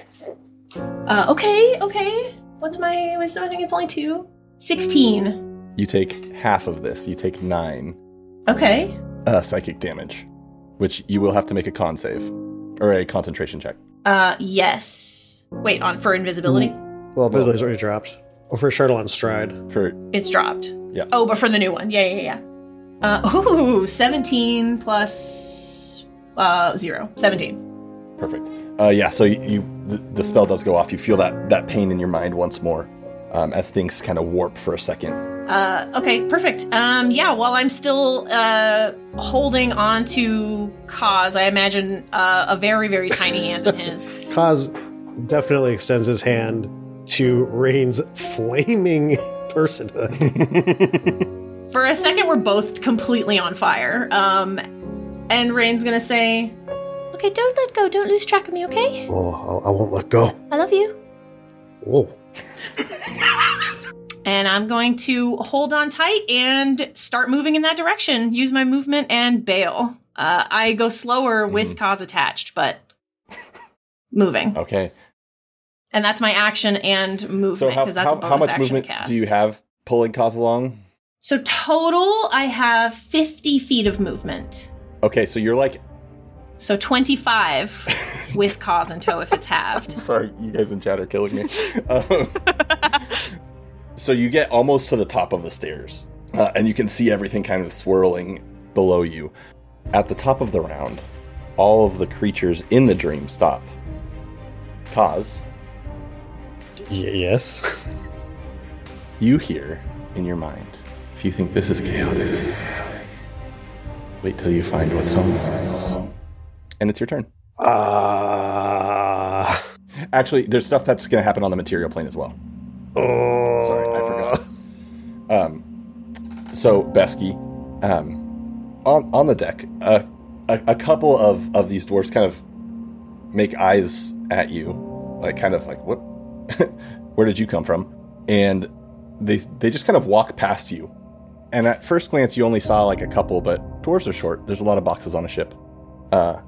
Speaker 6: Uh, okay, okay. What's my wisdom? I think it's only two. 16.
Speaker 1: You take half of this. You take nine
Speaker 6: Okay.
Speaker 1: uh, psychic damage, which you will have to make a con save or a concentration check.
Speaker 6: Uh, yes. Wait, on for invisibility?
Speaker 2: well, Visibility's already dropped. Or for Shardlon Stride.
Speaker 1: For
Speaker 6: It's dropped.
Speaker 1: Yeah.
Speaker 6: Oh, but for the new one. Yeah, yeah, yeah. Uh, ooh, 17 plus, uh, 0. 17.
Speaker 1: perfect. Uh, yeah. So you, you the, the spell does go off. You feel that that pain in your mind once more um, as things kind of warp for a second.
Speaker 6: Uh, okay, perfect. Um, yeah, while I'm still uh, holding on to Khoz, I imagine uh, a very, very tiny hand in his.
Speaker 2: Khoz definitely extends his hand to Rain's flaming personhood.
Speaker 6: For a second, we're both completely on fire. Um, and Rain's gonna say, Okay, don't let go. Don't lose track of me, okay?
Speaker 2: oh, I, I won't let go.
Speaker 6: I love you.
Speaker 2: Oh.
Speaker 6: And I'm going to hold on tight and start moving in that direction. Use my movement and bail. Uh, I go slower with Khoz attached, but moving.
Speaker 1: Okay.
Speaker 6: And that's my action and movement
Speaker 1: So how,
Speaker 6: that's
Speaker 1: how, how much movement
Speaker 6: cast.
Speaker 1: do you have pulling Khoz along?
Speaker 6: So total, I have 50 feet of movement.
Speaker 1: Okay, so you're like
Speaker 6: So 25 with Khoz and toe if it's halved.
Speaker 1: Sorry, you guys in chat are killing me. um, so you get almost to the top of the stairs, uh, and you can see everything kind of swirling below you. At the top of the round, all of the creatures in the dream stop. Khoz,
Speaker 2: Y- yes.
Speaker 1: you hear in your mind, if you think this is chaotic, wait till you find what's home. And it's your turn.
Speaker 2: Ah.
Speaker 1: Actually, there's stuff that's going to happen on the material plane as well.
Speaker 2: Oh.
Speaker 1: Sorry, I forgot. Um, so Beskey, um, on on the deck, uh, a, a couple of of these dwarfs kind of make eyes at you, like kind of like what? Where did you come from? and they they just kind of walk past you. And at first glance, you only saw like a couple, but dwarves are short. There's a lot of boxes on a ship. Uh,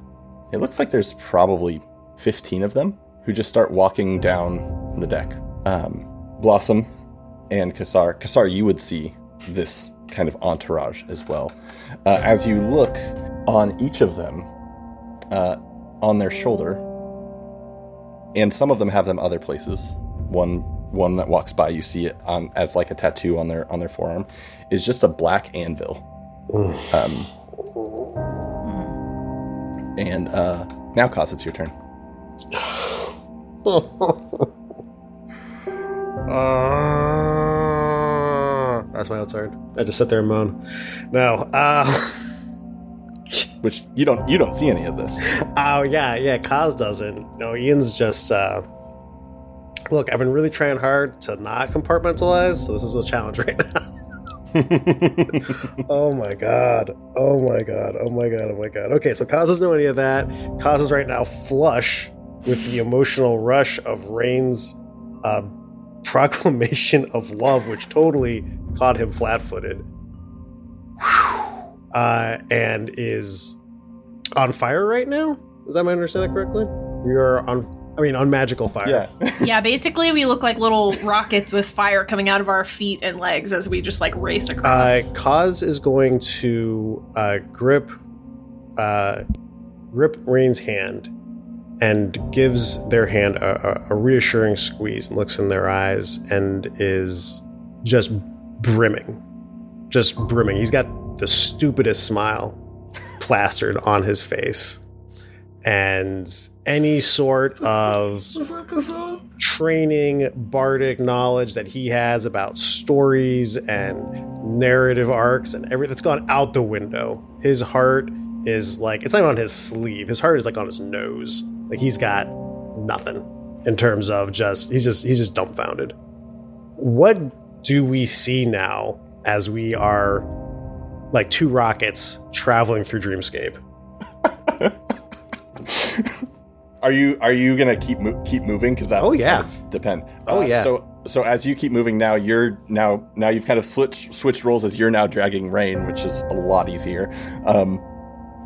Speaker 1: it looks like there's probably 15 of them who just start walking down the deck. Um, Blossom and Qassar. Qassar, you would see this kind of entourage as well. Uh, as you look on each of them, uh, on their shoulder, and some of them have them other places. One one that walks by, you see it on as like a tattoo on their on their forearm, is just a black anvil. Um, and uh, now, Khoz, it's your turn.
Speaker 2: Uh, that's my turn. I just sit there and moan. No. Uh,
Speaker 1: Which you don't you don't see any of this.
Speaker 2: oh yeah, yeah. Khoz doesn't. No, Ian's just. Uh, look, I've been really trying hard to not compartmentalize, so this is a challenge right now. oh my god. Oh my god. Oh my god. Oh my god. Okay, so Khoz doesn't know any of that. Khoz is right now flush with the emotional rush of Rain's uh, proclamation of love, which totally caught him flat footed. Uh, and is on fire right now? Is that my understanding correctly? We are on I mean on magical fire.
Speaker 1: Yeah.
Speaker 6: yeah, basically we look like little rockets with fire coming out of our feet and legs as we just like race across.
Speaker 2: Uh,
Speaker 6: across.
Speaker 2: Khoz is going to uh, grip uh, grip Rain's hand and gives their hand a, a, reassuring squeeze and looks in their eyes and is just brimming, just brimming. He's got the stupidest smile plastered on his face, and any sort of training bardic knowledge that he has about stories and narrative arcs and everything that's gone out the window. His heart is like it's not on his sleeve. His heart is like on his nose. Like he's got nothing in terms of just he's just he's just dumbfounded. What do we see now as we are like two rockets traveling through Dreamscape?
Speaker 1: Are you are you gonna keep mo- keep moving? Because that
Speaker 2: Oh, yeah.
Speaker 1: kind of depend.
Speaker 2: Oh,
Speaker 1: Uh,
Speaker 2: yeah.
Speaker 1: So so as you keep moving now, you're now now you've kind of switched switched roles as you're now dragging rain, which is a lot easier um,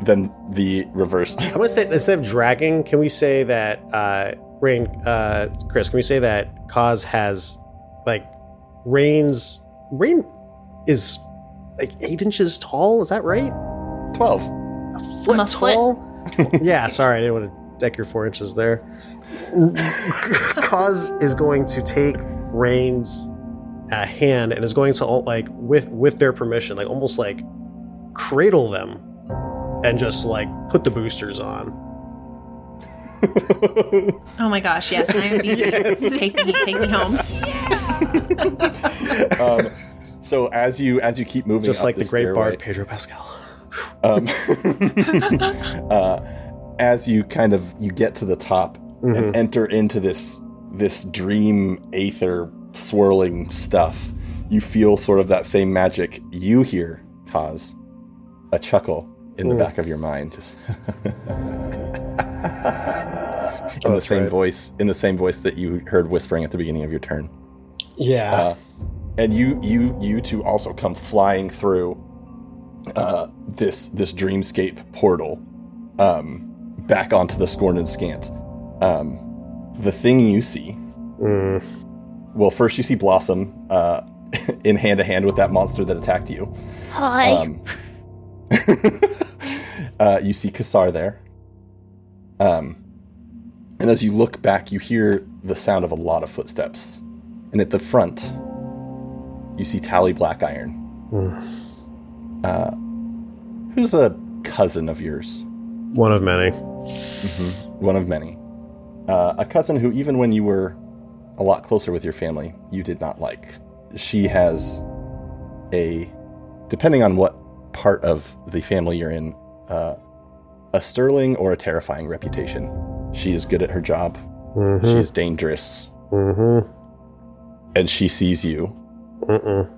Speaker 1: than the reverse.
Speaker 2: I'm gonna say instead of dragging, can we say that uh Rain uh Kris, can we say that Khoz has like Rain's Rain is like eight inches tall, is that right?
Speaker 1: Twelve.
Speaker 2: A foot
Speaker 6: I'm a foot.
Speaker 2: tall? yeah, sorry, I didn't want to deck your four inches there. Khoz is going to take Rain's uh, hand and is going to like with with their permission, like almost like cradle them and just like put the boosters on.
Speaker 6: oh my gosh, yes. I am take me take me home.
Speaker 1: um, so as you as you keep moving,
Speaker 2: Just
Speaker 1: up
Speaker 2: like the
Speaker 1: this
Speaker 2: great
Speaker 1: stairway,
Speaker 2: bard Pedro Pascal.
Speaker 1: um, uh, as you kind of you get to the top
Speaker 2: Mm-hmm.
Speaker 1: and enter into this this dream aether swirling stuff, you feel sort of that same magic. You hear cause a chuckle in the
Speaker 2: Mm.
Speaker 1: back of your mind, just in the
Speaker 2: Oh, that's
Speaker 1: same
Speaker 2: right.
Speaker 1: voice, in the same voice that you heard whispering at the beginning of your turn.
Speaker 2: Yeah.
Speaker 1: Uh, and you you you two also come flying through uh, this this dreamscape portal um, back onto the scorn and scant. Um, the thing you see,
Speaker 2: Mm.
Speaker 1: well, first you see Blossom uh, in hand to hand with that monster that attacked you.
Speaker 5: Hi.
Speaker 1: Um, uh, you see Qassar there. Um, and as you look back, you hear the sound of a lot of footsteps. And at the front, you see Tally Blackiron, uh, who's a cousin of yours,
Speaker 2: One of many.
Speaker 1: one of many. Uh, a cousin who, even when you were a lot closer with your family, you did not like. She has a, depending on what part of the family you're in, uh, a sterling or a terrifying reputation. She is good at her job.
Speaker 2: Mm-hmm.
Speaker 1: She is dangerous,
Speaker 2: Mm-hmm.
Speaker 1: and she sees you,
Speaker 2: Mm-mm.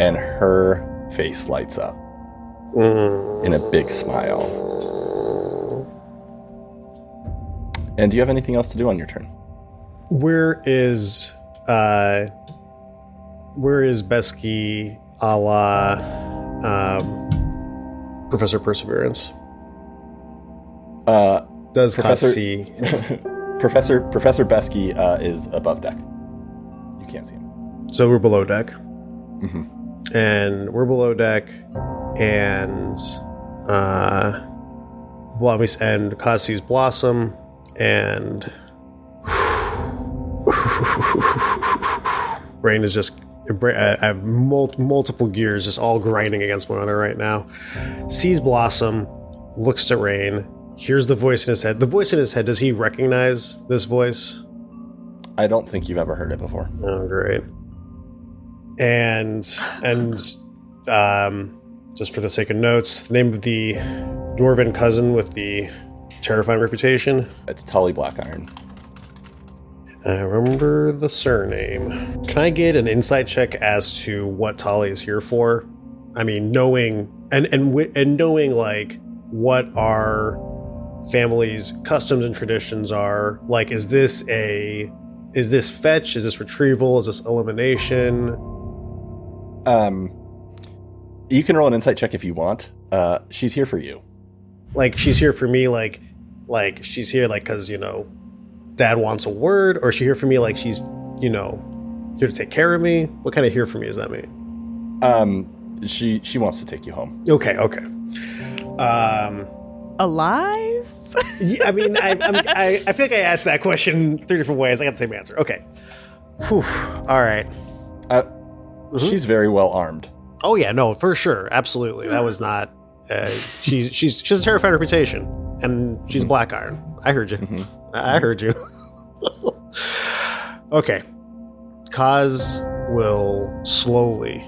Speaker 1: and her face lights up
Speaker 2: Mm.
Speaker 1: in a big smile. And do you have anything else to do on your turn?
Speaker 2: Where is uh where is Beskey a la um, Professor Perseverance?
Speaker 1: Uh,
Speaker 2: Does
Speaker 1: Professor-
Speaker 2: see?
Speaker 1: Professor Professor Beskey uh, is above deck. You can't see him.
Speaker 2: So we're below deck.
Speaker 1: Mhm.
Speaker 2: And we're below deck, and uh, Blommies and Khoz Blossom, and brain is just. I have mul- multiple gears just all grinding against one another right now. Sees Blossom, looks at Rain, hears the voice in his head. The voice in his head, does he recognize this voice?
Speaker 1: I don't think you've ever heard it before.
Speaker 2: Oh, great. And and um, just for the sake of notes, the name of the dwarven cousin with the terrifying reputation.
Speaker 1: It's Tully Blackiron.
Speaker 2: I remember the surname. Can I get an insight check as to what Tali is here for? I mean, knowing and and and knowing like what our family's customs and traditions are. Like, is this a is this fetch? Is this retrieval? Is this elimination?
Speaker 1: Um, you can roll an insight check if you want. Uh, she's here for you.
Speaker 2: Like, she's here for me. Like, like she's here like because you know, dad wants a word, or is she here for me like she's you know here to take care of me? What kind of here for me does that mean?
Speaker 1: Um, she she wants to take you home.
Speaker 2: Okay, okay. Um,
Speaker 5: Alive?
Speaker 2: yeah, I mean, I, I'm, I, I feel like I asked that question three different ways. I got the same answer. Okay. Whew. All right.
Speaker 1: Uh, She's very well armed.
Speaker 2: Oh yeah, no, for sure, absolutely. That was not. Uh, she's she's she has a terrifying reputation, and she's a Black Iron. I heard you. I I heard you. okay. Kaz will slowly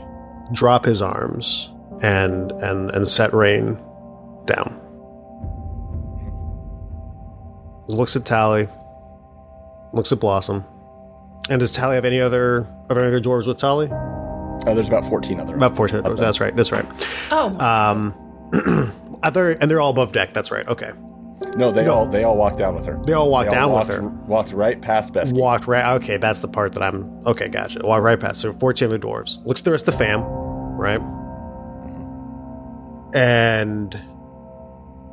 Speaker 2: drop his arms and and and set Rain down. Looks at Tally. Looks at Blossom. And does Tally have any other are there any other dwarves with Tally?
Speaker 1: Uh, there's about 14 other.
Speaker 2: About four. That's right. That's right.
Speaker 6: Oh,
Speaker 2: Um, other and they're all above deck. That's right. Okay.
Speaker 1: No, they all they all walked down with her.
Speaker 2: They all walked down with her.
Speaker 1: Walked right past Beskey.
Speaker 2: Walked right. Okay, that's the part that I'm. Okay, gotcha. Walked right past. So fourteen of the dwarves. Looks at the rest of the fam, right? Mm-hmm. And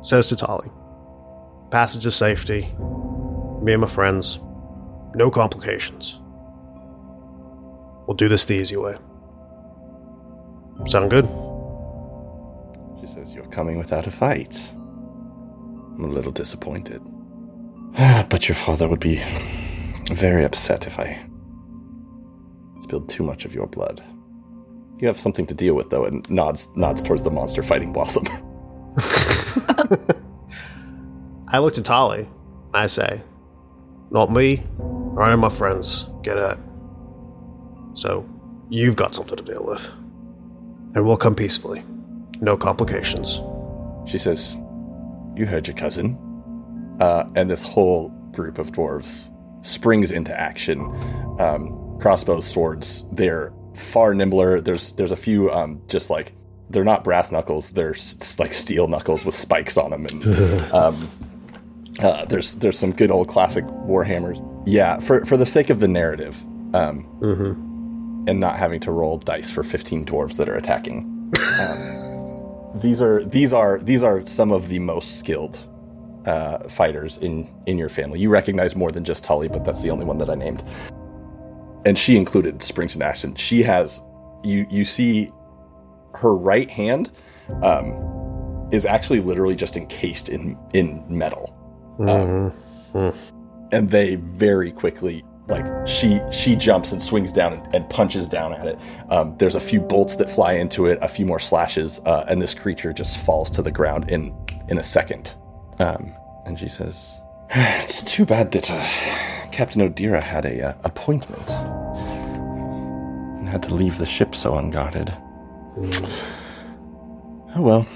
Speaker 2: says to Tali, "Passage of safety. Me and my friends. No complications. We'll do this the easy way. Sound good?"
Speaker 1: She says, You're coming without a fight. I'm a little disappointed. Ah, but your father would be very upset if I spilled too much of your blood. You have something to deal with, though, and nods nods towards the monster fighting Blossom.
Speaker 2: I looked at Tali. And I say, Not me, or any of my friends get hurt. So, you've got something to deal with. And we'll come peacefully. No complications.
Speaker 1: she says, You heard your cousin. Uh, and this whole group of dwarves springs into action. Um, crossbows, swords, they're far nimbler. There's there's a few um, just like they're not brass knuckles, they're s- like steel knuckles with spikes on them. And um, uh, there's there's some good old classic warhammers. Yeah, for for the sake of the narrative, um, and not having to roll dice for 15 dwarves that are attacking. Um, these are these are these are some of the most skilled uh, fighters in in your family. You recognize more than just Tully, but that's the only one that I named. And she included springs and action. She has you you see her right hand um, is actually literally just encased in in metal
Speaker 2: Mhm.
Speaker 1: and they very quickly like she she jumps and swings down and, and punches down at it. Um, there's a few bolts that fly into it a few more slashes uh, and this creature just falls to the ground in in a second. Um, and she says it's too bad that uh, captain odira had a uh, appointment and had to leave the ship so unguarded. Oh well.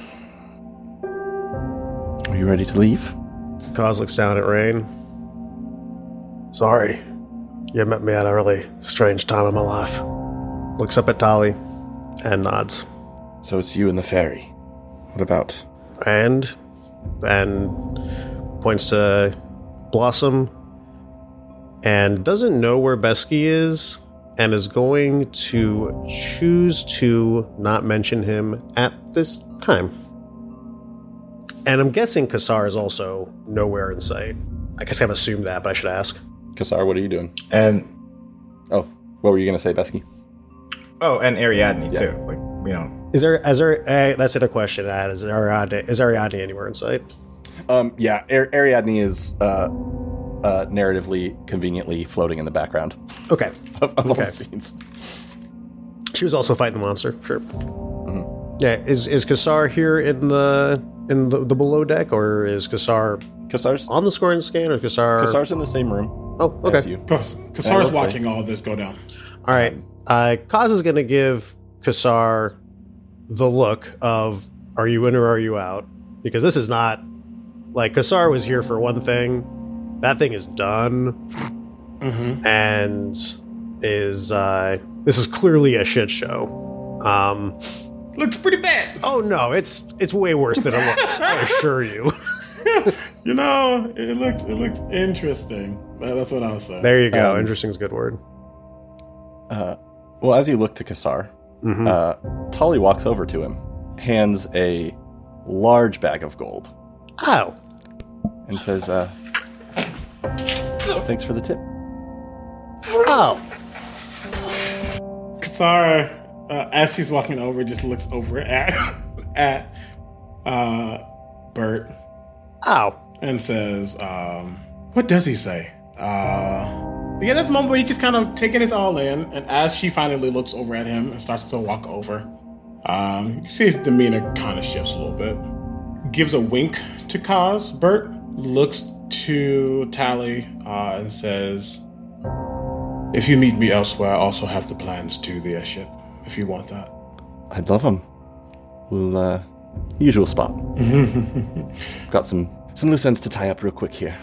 Speaker 1: Are you ready to leave?
Speaker 2: Khoz looks down at Rain. Sorry. You met me at a really strange time in my life. Looks up at Tali and nods.
Speaker 1: So it's you and the fairy. What about?
Speaker 2: and and points to Blossom and doesn't know where Beskey is. and is going to choose to not mention him at this time. And I'm guessing Qassar is also nowhere in sight. I guess I've assumed that, but I should ask.
Speaker 1: Qassar, what are you doing?
Speaker 3: And
Speaker 1: Oh, what were you going to say, Beskey?
Speaker 3: oh, and Ariadne
Speaker 1: Yeah.
Speaker 3: too. Like you know,
Speaker 2: Is there, is there, uh, that's another question I had. Is Ariadne, is Ariadne anywhere in sight?
Speaker 1: Um, yeah, Ar- Ariadne is uh, uh, narratively, conveniently floating in the background
Speaker 2: Okay.
Speaker 1: of, of all the scenes.
Speaker 2: She was also fighting the monster. Sure. Yeah. Is is Qassar here in the in the, the below deck, or is Qassar
Speaker 1: Qassar's,
Speaker 2: on the scoring scan, or Qassar?
Speaker 1: Qassar's in the same room
Speaker 2: Oh,
Speaker 1: as
Speaker 2: okay.
Speaker 1: you.
Speaker 4: Because
Speaker 1: Yeah, Qassar's
Speaker 4: watching all this go down.
Speaker 2: All right. Uh, Khoz is going to give Qassar the look of "Are you in or are you out?" Because this is not like Qassar was here for one thing. That thing is done,
Speaker 4: Mm-hmm.
Speaker 2: and is uh, this is clearly a shit show. Um,
Speaker 4: Looks pretty bad.
Speaker 2: oh no, it's it's way worse than it looks. I assure you.
Speaker 4: You know, it looks it looks interesting. That- That's what I was saying.
Speaker 2: There you go.
Speaker 1: Um,
Speaker 2: Interesting is a good word.
Speaker 1: Uh, well, as you look to Qassar,
Speaker 2: Mhm.
Speaker 1: uh, Tolly walks over to him, hands a large bag of gold,
Speaker 2: oh,
Speaker 1: and says, uh, "Thanks for the tip."
Speaker 2: oh,
Speaker 4: Kasara, uh, as she's walking over, just looks over at at uh, Bert
Speaker 2: oh.
Speaker 4: and says, um, "What does he say?" Uh, but yeah, that's the moment where he's just kind of taking this all in, and as she finally looks over at him and starts to walk over, um, you see his demeanor kind of shifts a little bit. Gives a wink to Khoz. Bert looks to Tally uh, and says, "If you meet me elsewhere, I also have the plans to the airship. If you want that."
Speaker 1: I'd love them. We'll, uh, usual spot. Got some some loose ends to tie up real quick here.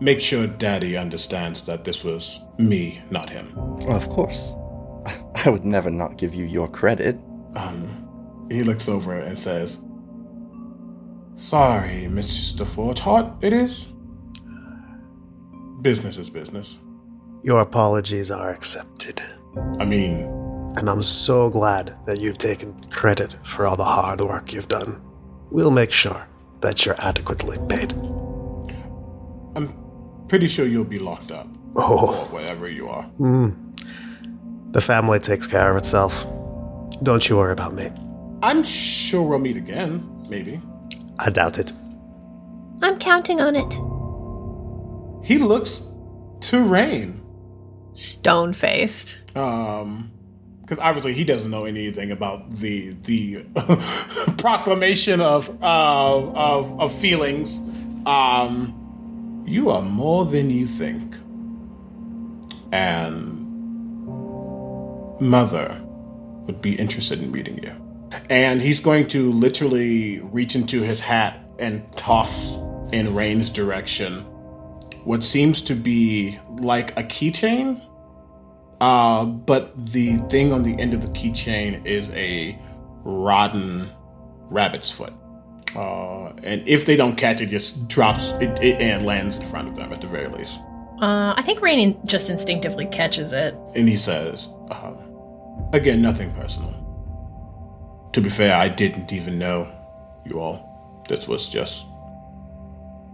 Speaker 4: Make sure Daddy understands that this was me, not him.
Speaker 1: Of course. I would never not give you your credit.
Speaker 4: Um, he looks over and says, Sorry, Mr. Forgeheart, it is. Business is business.
Speaker 2: Your apologies are accepted.
Speaker 4: I mean,
Speaker 2: And I'm so glad that you've taken credit for all the hard work you've done. We'll make sure that you're adequately paid.
Speaker 4: I'm pretty sure you'll be locked up.
Speaker 2: Oh.
Speaker 4: Or wherever you are.
Speaker 2: The family takes care of itself. Don't you worry about me.
Speaker 4: I'm sure we'll meet again, maybe.
Speaker 2: I doubt it.
Speaker 6: I'm counting on it.
Speaker 4: He looks to Rain.
Speaker 6: Stone faced.
Speaker 4: Um, because obviously he doesn't know anything about the the proclamation of uh, of of feelings. Um, you are more than you think, and mother would be interested in meeting you. And he's going to literally reach into his hat and toss in Rain's direction what seems to be like a keychain uh, but the thing on the end of the keychain is a rotten rabbit's foot. Uh, and if they don't catch it, just drops it, it and lands in front of them at the very least.
Speaker 6: Uh, I think Rain just instinctively catches it.
Speaker 4: And he says, um, again, nothing personal. To be fair, I didn't even know you all. This was just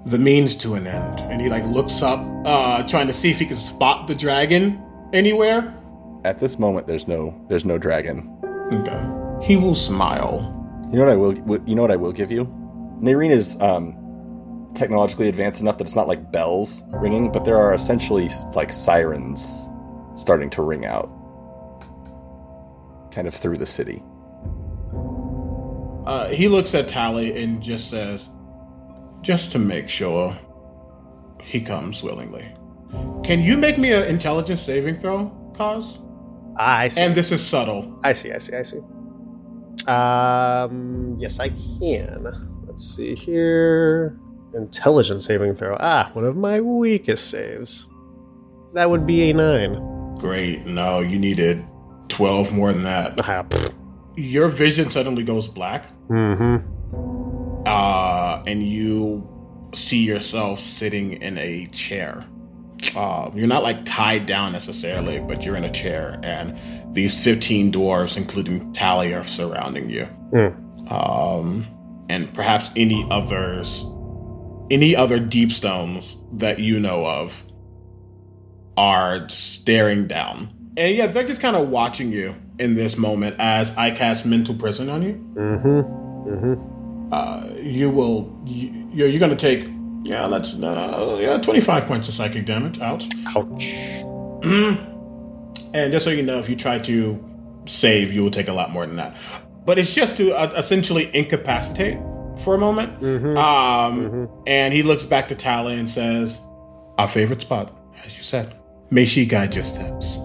Speaker 4: the means to an end. And he like looks up, uh, trying to see if he can spot the dragon anywhere.
Speaker 1: At this moment, there's no there's no dragon.
Speaker 4: Okay. He will smile.
Speaker 1: You know what I will? You know what I will give you? Nairine is um, technologically advanced enough that it's not like bells ringing, but there are essentially like sirens starting to ring out, kind of through the city.
Speaker 4: Uh, he looks at Tally and just says, just to make sure he comes willingly. Can you make me an intelligence saving throw, Khoz?
Speaker 2: I see.
Speaker 4: And this is subtle.
Speaker 2: I see, I see, I see. Um, yes, I can. Let's see here. Intelligence saving throw. Ah, one of my weakest saves. That would be a nine.
Speaker 4: Great. No, you needed 12 more than that.
Speaker 2: Ah.
Speaker 4: Your vision suddenly goes black,
Speaker 2: mm-hmm.
Speaker 4: uh, and you see yourself sitting in a chair. Uh, you're not like tied down necessarily, but you're in a chair, and these 15 dwarves, including Tally, are surrounding you. Um, and perhaps any others, any other deep stones that you know of, are staring down. And yeah, they're just kind of watching you in this moment as I cast mental prison on you.
Speaker 2: Mm-hmm. Mm-hmm.
Speaker 4: Uh, you will, you, you're, you're going to take, yeah, let's, uh, yeah, 25 points of psychic damage out.
Speaker 2: Ouch.
Speaker 4: And just so you know, if you try to save, you will take a lot more than that. But it's just to uh, essentially incapacitate for a moment. Um, And he looks back to Tally and says, Our favorite spot, as you said. May she guide your steps.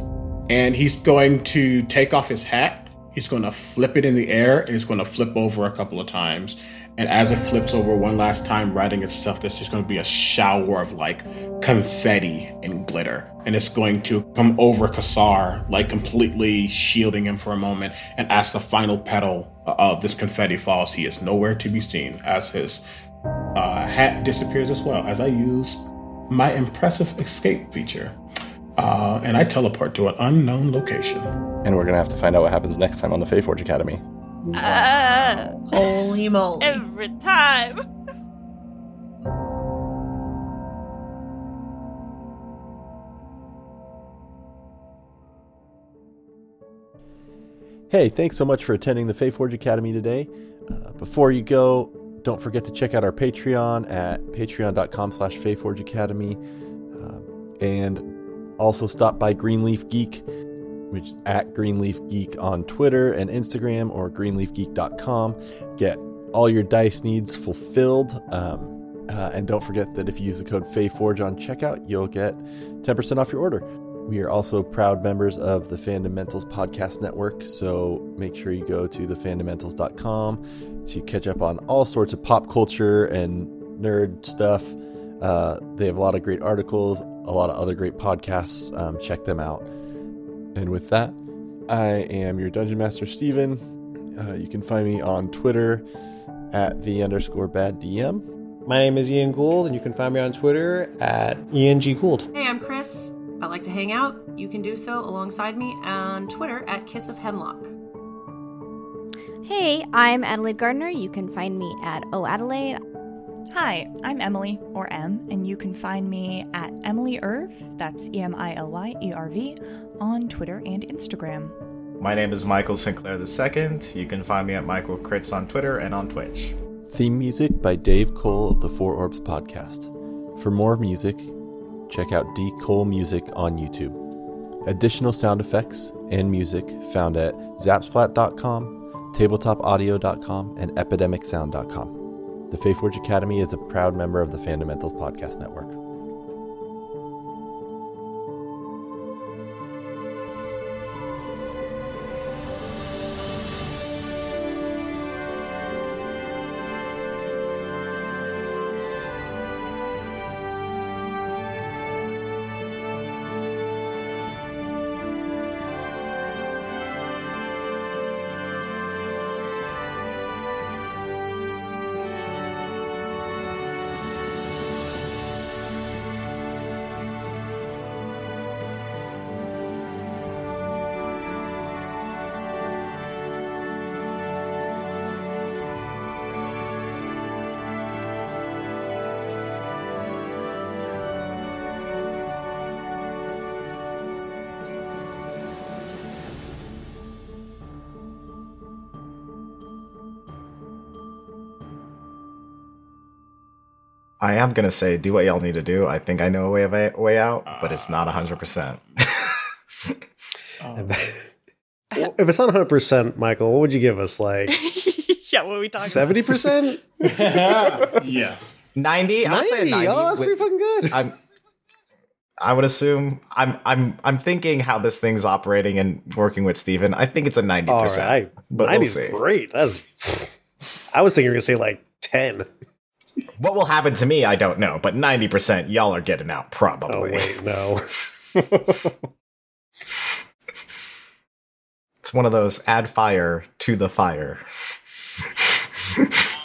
Speaker 4: And he's going to take off his hat. He's going to flip it in the air and it's going to flip over a couple of times. And as it flips over one last time, writing itself, there's just going to be a shower of like confetti and glitter. And it's going to come over Qassar, like completely shielding him for a moment. And as the final petal of this confetti falls, he is nowhere to be seen as his uh, hat disappears as well. As I use my impressive escape feature. Uh, and I teleport to an unknown location.
Speaker 1: And we're gonna have to find out what happens next time on the Faeforge Academy.
Speaker 5: Ah,
Speaker 6: Holy moly.
Speaker 5: every time.
Speaker 1: Hey, thanks so much for attending the Faeforge Academy today. Uh, before you go, don't forget to check out our Patreon at patreon.com slash Faeforge Academy. Um, and also stop by Greenleaf Geek, which is at Greenleaf Geek on Twitter and Instagram or greenleafgeek.com. Get all your dice needs fulfilled. Um, uh, and don't forget that if you use the code FAEFORGE on checkout, you'll get 10% off your order. We are also proud members of the Fandomentals Podcast Network, so make sure you go to thefandomentals.com to catch up on all sorts of pop culture and nerd stuff. Uh, they have a lot of great articles, a lot of other great podcasts. Um, check them out. And with that, I am your Dungeon Master, Stephen. Uh, you can find me on Twitter at the underscore bad DM.
Speaker 2: My name is Ian Gould, and you can find me on Twitter at Ian G. Gould.
Speaker 8: Hey, I'm Kris. I like to hang out. You can do so alongside me on Twitter at Kiss of Hemlock.
Speaker 9: Hey, I'm Adelaide Gardner. You can find me at O Adelaide.
Speaker 5: Hi, I'm Emily, or M, and you can find me at Emily Erv, that's E M I L Y E R V, on Twitter and Instagram.
Speaker 3: My name is Michael Sinclair II. You can find me at Michael Crits on Twitter and on Twitch.
Speaker 1: Theme music by Dave Cole of the Four Orbs podcast. For more music, check out D Cole Music on YouTube. Additional sound effects and music found at zapsplat.com, tabletopaudio.com, and epidemicsound.com. The Faeforge Academy is a proud member of the Fandomentals Podcast Network.
Speaker 3: I am gonna say, do what y'all need to do. I think I know a way of a way out, but it's not hundred percent. Oh.
Speaker 2: Well, if it's not 100%, Michael, what would you give us? Like
Speaker 5: yeah, what are we talking
Speaker 2: 70%?
Speaker 4: yeah.
Speaker 3: Ninety? I would say
Speaker 2: 90?
Speaker 3: ninety.
Speaker 2: Oh, that's
Speaker 3: with-
Speaker 2: pretty fucking good.
Speaker 3: I'm. I would assume I'm I'm I'm thinking how this thing's operating and working with Stephen. I think it's a ninety percent.
Speaker 2: right.
Speaker 3: But we'll see.
Speaker 2: great. That's. I was thinking you were going to say like 10.
Speaker 3: What will happen to me, I don't know, but ninety percent y'all are getting out probably.
Speaker 2: Oh, wait, no.
Speaker 3: It's one of those add fire to the fire.